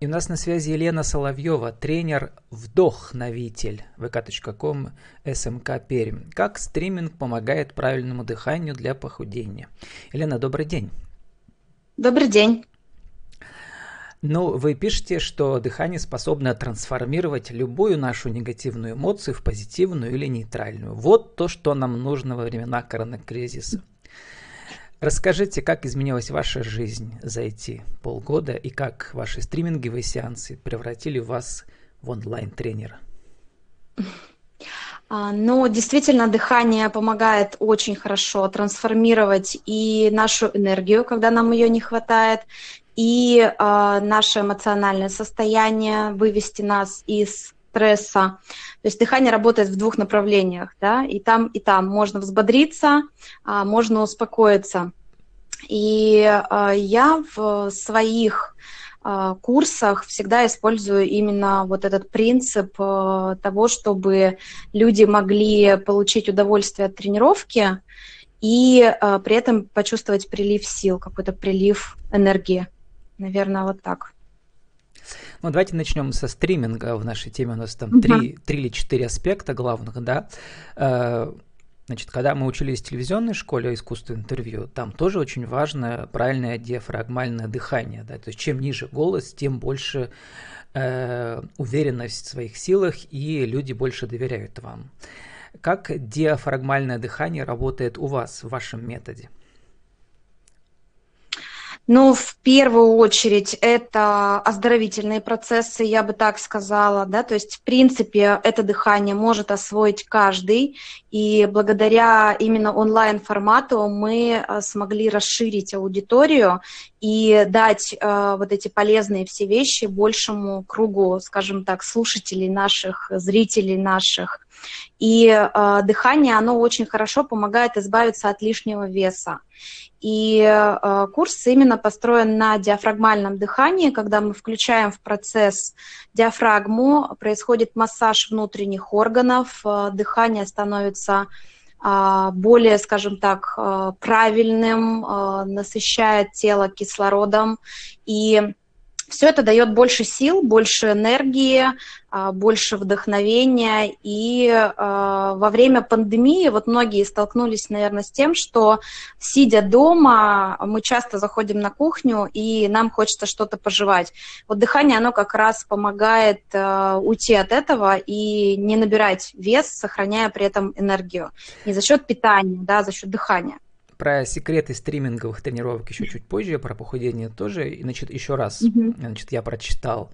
И у нас на связи Елена Соловьева, тренер «Вдохновитель» vk.com СМК Пермь. Как стриминг помогает правильному дыханию для похудения? Елена, добрый день. Добрый день. Ну, вы пишете, что дыхание способно трансформировать любую нашу негативную эмоцию в позитивную или нейтральную. Вот то, что нам нужно во времена коронакризиса. Расскажите, как изменилась ваша жизнь за эти полгода и как ваши стриминговые сеансы превратили вас в онлайн-тренера? А, ну, действительно, дыхание помогает очень хорошо трансформировать и нашу энергию, когда нам ее не хватает, и э, наше эмоциональное состояние, вывести нас из стресса. То есть дыхание работает в двух направлениях, да, и там, и там. Можно взбодриться, а можно успокоиться. И а, я в своих а, курсах всегда использую именно вот этот принцип того, чтобы люди могли получить удовольствие от тренировки и при этом почувствовать прилив сил, какой-то прилив энергии. Наверное, вот так. Ну, давайте начнем со стриминга. В нашей теме у нас там три, uh-huh. три или четыре аспекта главных, да. Э, значит, когда мы учились в телевизионной школе искусства интервью, там тоже очень важно правильное диафрагмальное дыхание. Да? То есть чем ниже голос, тем больше э, уверенность в своих силах, и люди больше доверяют вам. Как диафрагмальное дыхание работает у вас в вашем методе? Ну, в первую очередь, это оздоровительные процессы, я бы так сказала, да, то есть, в принципе, это дыхание может освоить каждый, и благодаря именно онлайн-формату мы э, смогли расширить аудиторию и дать э, вот эти полезные все вещи большему кругу, скажем так, слушателей наших, зрителей наших. И э, дыхание, оно очень хорошо помогает избавиться от лишнего веса. И э, курс именно построен на диафрагмальном дыхании, когда мы включаем в процесс диафрагму, происходит массаж внутренних органов, э, дыхание становится более, скажем так, э, правильным, э, насыщает тело кислородом. И все это дает больше сил, больше энергии, а, больше вдохновения. И а, во время пандемии вот многие столкнулись, наверное, с тем, что сидя дома, мы часто заходим на кухню, и нам хочется что-то пожевать. Вот дыхание, оно как раз помогает а, уйти от этого и не набирать вес, сохраняя при этом энергию. Не за счет питания, да, за счет дыхания. Про секреты стриминговых тренировок еще чуть позже, про похудение тоже. И, значит, еще раз, значит, я прочитал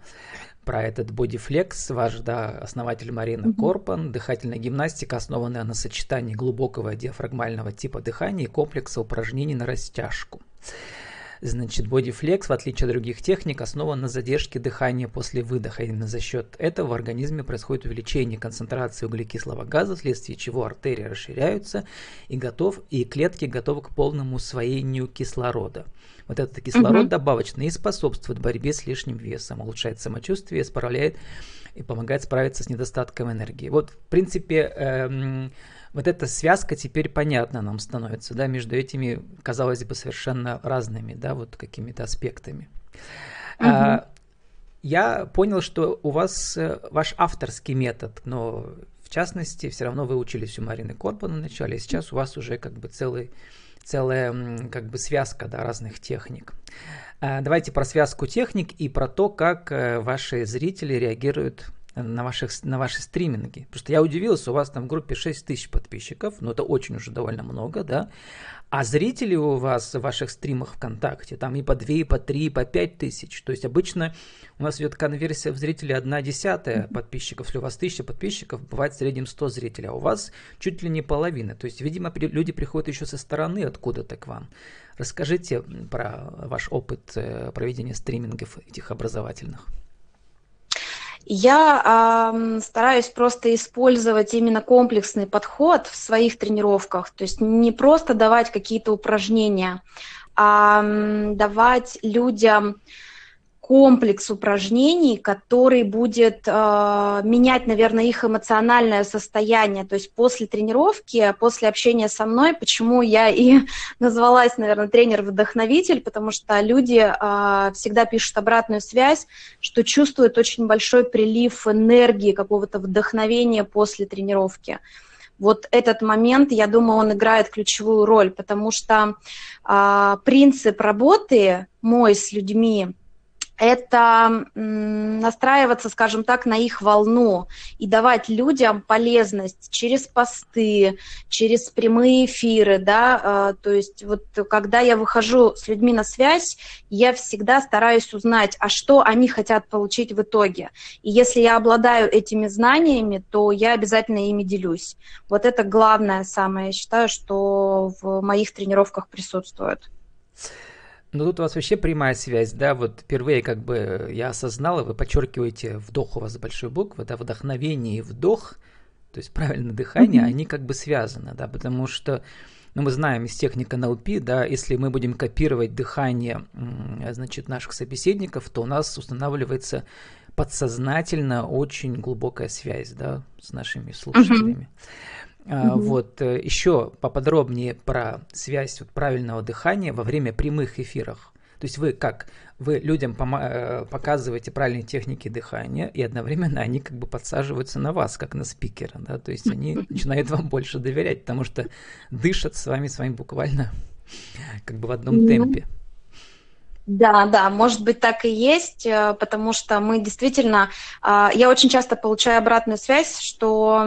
про этот бодифлекс, ваш да, основатель Марина mm-hmm. Корпан. Дыхательная гимнастика, основанная на сочетании глубокого диафрагмального типа дыхания и комплекса упражнений на растяжку. Значит, бодифлекс, в отличие от других техник, основан на задержке дыхания после выдоха. Именно за счет этого в организме происходит увеличение концентрации углекислого газа, вследствие чего артерии расширяются и, готов, и клетки готовы к полному усвоению кислорода. Вот этот кислород угу. добавочный и способствует борьбе с лишним весом, улучшает самочувствие, исправляет и помогает справиться с недостатком энергии. Вот, в принципе, эм, вот эта связка теперь понятна нам становится, да, между этими, казалось бы, совершенно разными, да, вот какими-то аспектами. Угу. А, я понял, что у вас э, ваш авторский метод, но в частности, все равно вы учились у Марины Корпана вначале, и сейчас у вас уже как бы целый, целая как бы связка да, разных техник. А, давайте про связку техник и про то, как э, ваши зрители реагируют на, ваших, на ваши стриминги. Просто я удивился, у вас там в группе 6 тысяч подписчиков, но это очень уже довольно много, да. А зрители у вас в ваших стримах ВКонтакте, там и по 2, и по 3, и по 5 тысяч. То есть обычно у нас идет конверсия в зрителей 1 десятая подписчиков. Если у вас 1000 подписчиков, бывает в среднем 100 зрителей, а у вас чуть ли не половина. То есть, видимо, люди приходят еще со стороны откуда-то к вам. Расскажите про ваш опыт э, проведения стримингов этих образовательных. Я э, стараюсь просто использовать именно комплексный подход в своих тренировках, то есть не просто давать какие-то упражнения, а давать людям комплекс упражнений, который будет э, менять, наверное, их эмоциональное состояние. То есть после тренировки, после общения со мной, почему я и назвалась, наверное, тренер-вдохновитель, потому что люди э, всегда пишут обратную связь, что чувствуют очень большой прилив энергии, какого-то вдохновения после тренировки. Вот этот момент, я думаю, он играет ключевую роль, потому что э, принцип работы мой с людьми – это настраиваться, скажем так, на их волну и давать людям полезность через посты, через прямые эфиры, да, а, то есть вот когда я выхожу с людьми на связь, я всегда стараюсь узнать, а что они хотят получить в итоге. И если я обладаю этими знаниями, то я обязательно ими делюсь. Вот это главное самое, я считаю, что в моих тренировках присутствует. Ну тут у вас вообще прямая связь, да, вот впервые как бы я осознала, вы подчеркиваете вдох у вас большой буквы, да, вдохновение и вдох, то есть правильное дыхание, mm-hmm. они как бы связаны, да, потому что, ну, мы знаем из техники НЛП, да, если мы будем копировать дыхание, значит, наших собеседников, то у нас устанавливается подсознательно очень глубокая связь, да, с нашими слушателями. Mm-hmm. Угу. Вот э, еще поподробнее про связь вот правильного дыхания во время прямых эфиров. То есть вы как? Вы людям э, показываете правильные техники дыхания, и одновременно они как бы подсаживаются на вас, как на спикера, да, то есть они начинают вам больше доверять, потому что дышат с вами, с вами буквально как бы в одном темпе. Да, да, может быть так и есть, э, потому что мы действительно, а, я очень часто получаю обратную связь, что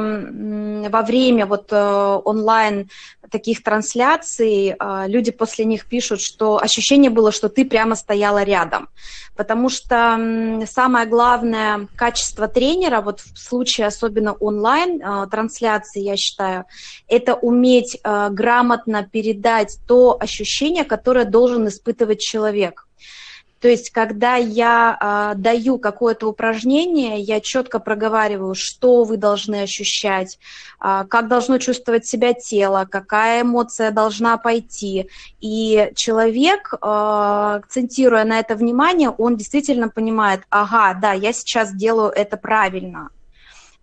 во время вот э, онлайн таких трансляций а, люди после них пишут, что ощущение было, что ты прямо стояла рядом, потому что самое главное качество тренера, вот в случае особенно онлайн а, трансляции, я считаю, это уметь грамотно передать то ощущение, которое должен испытывать человек. То есть, когда я э, даю какое-то упражнение, я четко проговариваю, что вы должны ощущать, э, как должно чувствовать себя тело, какая эмоция должна пойти. И человек, э, акцентируя на это внимание, он действительно понимает, ага, да, я сейчас делаю это правильно.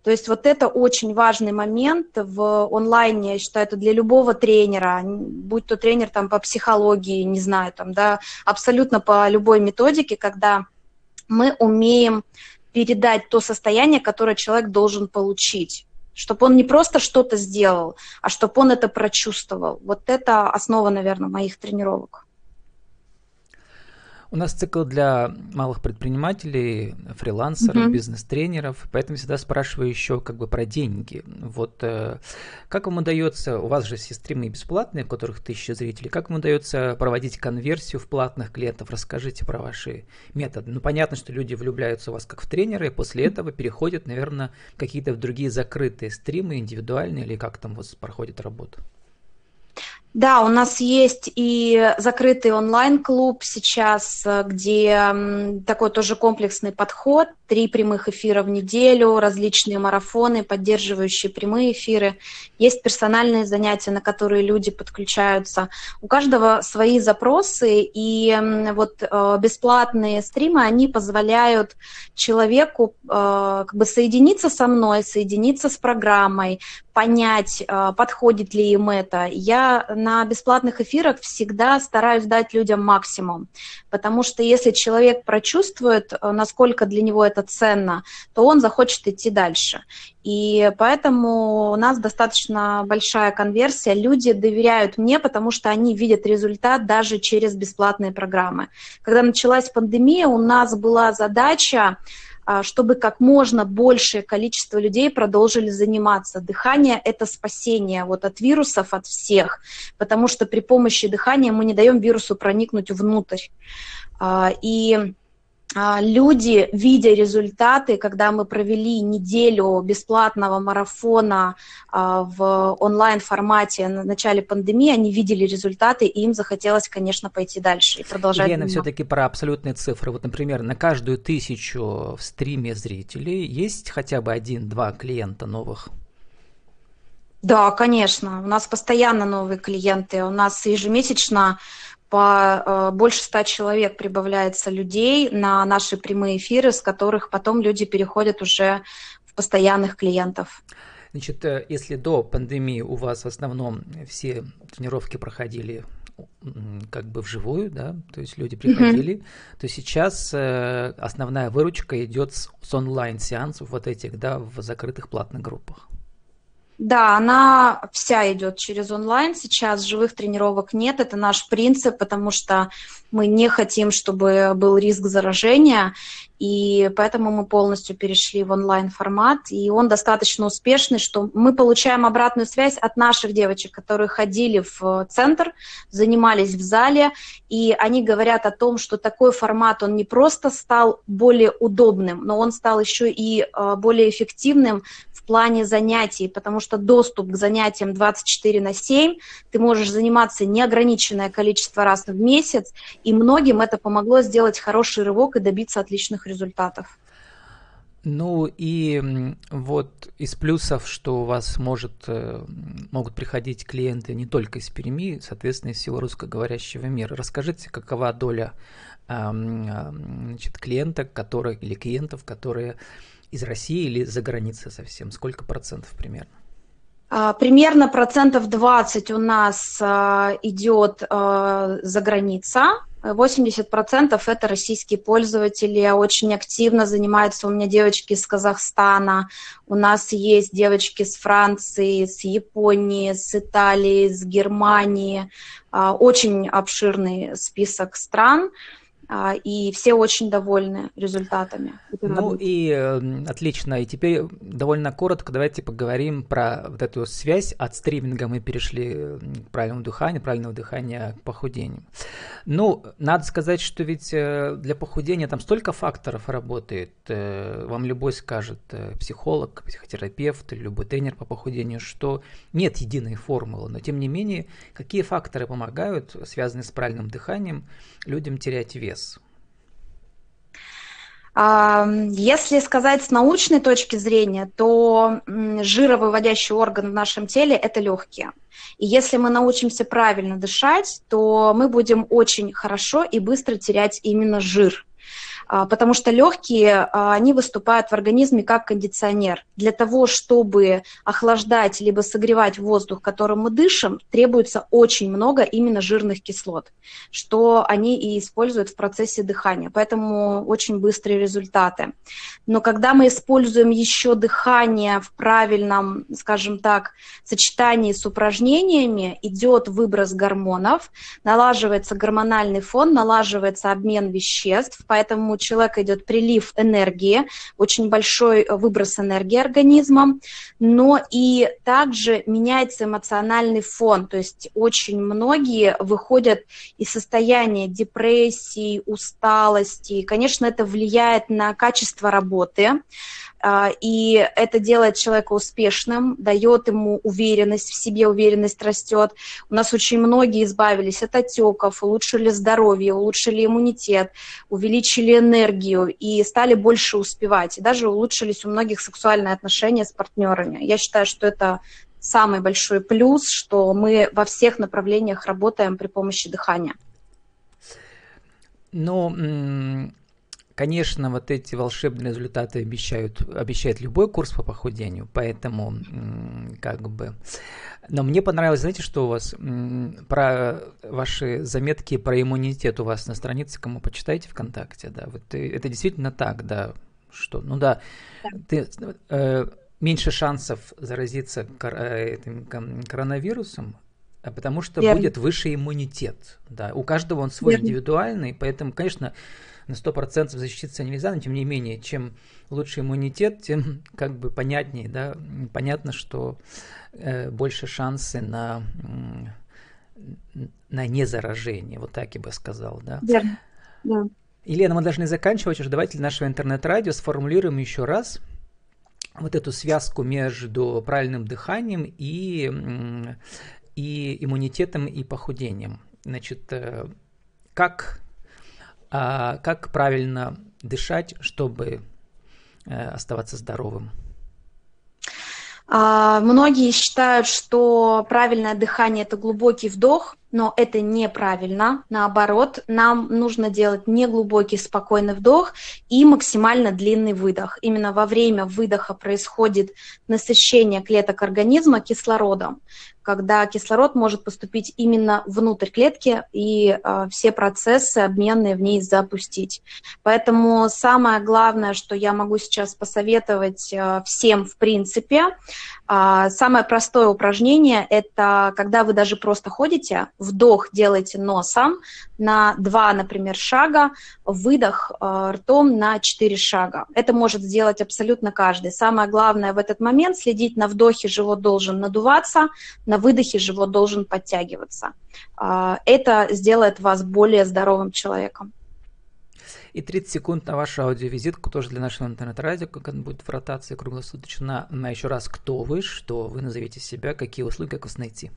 То есть вот это очень важный момент в онлайне, я считаю, это для любого тренера, будь то тренер там по психологии, не знаю, там, да, абсолютно по любой методике, когда мы умеем передать то состояние, которое человек должен получить чтобы он не просто что-то сделал, а чтобы он это прочувствовал. Вот это основа, наверное, моих тренировок. У нас цикл для малых предпринимателей, фрилансеров, mm-hmm. бизнес-тренеров, поэтому всегда спрашиваю еще как бы про деньги. Вот э, как вам удается, у вас же все стримы бесплатные, в которых тысячи зрителей, как вам удается проводить конверсию в платных клиентов? Расскажите про ваши методы. Ну, понятно, что люди влюбляются в вас как в тренера, и после этого переходят, наверное, какие-то в другие закрытые стримы, индивидуальные, или как там у вас проходит работа? Да, у нас есть и закрытый онлайн-клуб сейчас, где такой тоже комплексный подход, три прямых эфира в неделю, различные марафоны, поддерживающие прямые эфиры. Есть персональные занятия, на которые люди подключаются. У каждого свои запросы, и вот э, бесплатные стримы, они позволяют человеку э, как бы соединиться со мной, соединиться с программой, понять, э, подходит ли им это. Я на бесплатных эфирах всегда стараюсь дать людям максимум, потому что если человек прочувствует, насколько для него это ценно, то он захочет идти дальше. И поэтому у нас достаточно большая конверсия. Люди доверяют мне, потому что они видят результат даже через бесплатные программы. Когда началась пандемия, у нас была задача а, чтобы как можно большее количество людей продолжили заниматься. Дыхание – это спасение вот от вирусов, от всех, потому что при помощи дыхания мы не даем вирусу проникнуть внутрь. А, и люди, видя результаты, когда мы провели неделю бесплатного марафона а, в онлайн-формате на начале пандемии, они видели результаты, и им захотелось, конечно, пойти дальше и продолжать. Елена, все-таки про абсолютные цифры. Вот, например, на каждую тысячу в стриме зрителей есть хотя бы один-два клиента новых? Да, конечно. У нас постоянно новые клиенты. У нас ежемесячно по э, больше ста человек прибавляется людей на наши прямые эфиры, с которых потом люди переходят уже в постоянных клиентов. Значит, э, если до пандемии у вас в основном все тренировки проходили как бы вживую, да, то есть люди приходили, mm-hmm. то сейчас э, основная выручка идет с, с онлайн-сеансов вот этих, да, в закрытых платных группах. Да, она вся идет через онлайн. Сейчас живых тренировок нет. Это наш принцип, потому что мы не хотим, чтобы был риск заражения, и поэтому мы полностью перешли в онлайн-формат, и он достаточно успешный, что мы получаем обратную связь от наших девочек, которые ходили в центр, занимались в зале, и они говорят о том, что такой формат, он не просто стал более удобным, но он стал еще и э, более эффективным плане занятий, потому что доступ к занятиям 24 на 7, ты можешь заниматься неограниченное количество раз в месяц, и многим это помогло сделать хороший рывок и добиться отличных результатов. Ну и вот из плюсов, что у вас может, э, могут приходить клиенты не только из Перми, соответственно, из всего русскоговорящего мира. Расскажите, какова доля значит, клиенток, которые, или клиентов, которые из России или за границей совсем? Сколько процентов примерно? А, примерно процентов 20 у нас а, идет а, за граница, 80% это российские пользователи, очень активно занимаются у меня девочки из Казахстана, у нас есть девочки с Франции, с Японии, с Италии, с Германии, очень обширный список стран. И все очень довольны результатами. Ну и э, отлично. И теперь довольно коротко давайте поговорим про вот эту связь. От стриминга мы перешли к правильному дыханию, правильного дыхания к похудению. Ну, надо сказать, что ведь э, для похудения там столько факторов работает. Э, вам любой скажет, э, психолог, психотерапевт, любой тренер по похудению, что нет единой формулы. Но тем не менее, какие факторы помогают, связанные с правильным дыханием, людям терять вес? Если сказать с научной точки зрения, то жировыводящий орган в нашем теле – это легкие. И если мы научимся правильно дышать, то мы будем очень хорошо и быстро терять именно жир. А, потому что легкие, а, они выступают в организме как кондиционер. Для того, чтобы охлаждать либо согревать воздух, которым мы дышим, требуется очень много именно жирных кислот, что они и используют в процессе дыхания. Поэтому очень быстрые результаты. Но когда мы используем еще дыхание в правильном, скажем так, сочетании с упражнениями, идет выброс гормонов, налаживается гормональный фон, налаживается обмен веществ, поэтому у человека идет прилив энергии, очень большой выброс энергии организмом, но и также меняется эмоциональный фон, то есть очень многие выходят из состояния депрессии, усталости, и, конечно, это влияет на качество работы, и это делает человека успешным, дает ему уверенность в себе, уверенность растет. У нас очень многие избавились от отеков, улучшили здоровье, улучшили иммунитет, увеличили энергию и стали больше успевать. И даже улучшились у многих сексуальные отношения с партнерами. Я считаю, что это самый большой плюс, что мы во всех направлениях работаем при помощи дыхания. Ну, Конечно, вот эти волшебные результаты обещают, обещает любой курс по похудению, поэтому как бы... Но мне понравилось, знаете, что у вас про ваши заметки про иммунитет у вас на странице, кому почитайте ВКонтакте, да, вот это действительно так, да, что, ну да, ты, э, меньше шансов заразиться кор, э, этим коронавирусом, а потому что Верно. будет выше иммунитет, да, у каждого он свой Верно. индивидуальный, поэтому, конечно, на 100% защититься нельзя, но тем не менее, чем лучше иммунитет, тем как бы понятнее, да, понятно, что э, больше шансы на, на незаражение, вот так я бы сказал, да. Верно, да. Елена, мы должны заканчивать уже, давайте нашего интернет-радио сформулируем еще раз вот эту связку между правильным дыханием и, и иммунитетом и похудением. Значит, э, как как правильно дышать, чтобы э, оставаться здоровым? А, многие считают, что правильное дыхание – это глубокий вдох, но это неправильно. Наоборот, нам нужно делать неглубокий, спокойный вдох и максимально длинный выдох. Именно во время выдоха происходит насыщение клеток организма кислородом когда кислород может поступить именно внутрь клетки и э, все процессы обменные в ней запустить. Поэтому самое главное, что я могу сейчас посоветовать э, всем в принципе, э, самое простое упражнение – это когда вы даже просто ходите, вдох делаете носом на два, например, шага, выдох э, ртом на четыре шага. Это может сделать абсолютно каждый. Самое главное в этот момент следить на вдохе, живот должен надуваться, на выдохе живот должен подтягиваться. А, это сделает вас более здоровым человеком. И 30 секунд на вашу аудиовизитку, тоже для нашего интернет-радио, как он будет в ротации круглосуточно. На еще раз, кто вы, что вы назовете себя, какие услуги, как вас найти.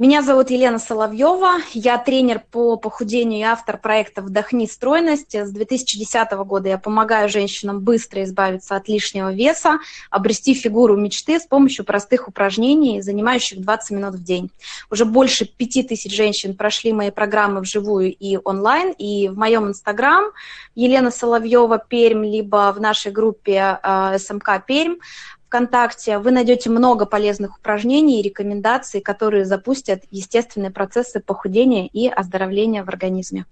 Меня зовут Елена Соловьева, я тренер по похудению и автор проекта «Вдохни стройность». С 2010 года я помогаю женщинам быстро избавиться от лишнего веса, обрести фигуру мечты с помощью простых упражнений, занимающих 20 минут в день. Уже больше 5000 женщин прошли мои программы вживую и онлайн, и в моем инстаграм Елена Соловьева Пермь, либо в нашей группе э, СМК Пермь ВКонтакте вы найдете много полезных упражнений и рекомендаций, которые запустят естественные процессы похудения и оздоровления в организме.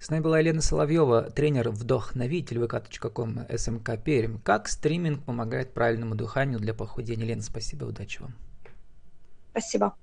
С нами была Елена Соловьева, тренер вдохновитель vk.com СМК Пермь. Как стриминг помогает правильному дыханию для похудения? Лена, спасибо, удачи вам. Спасибо.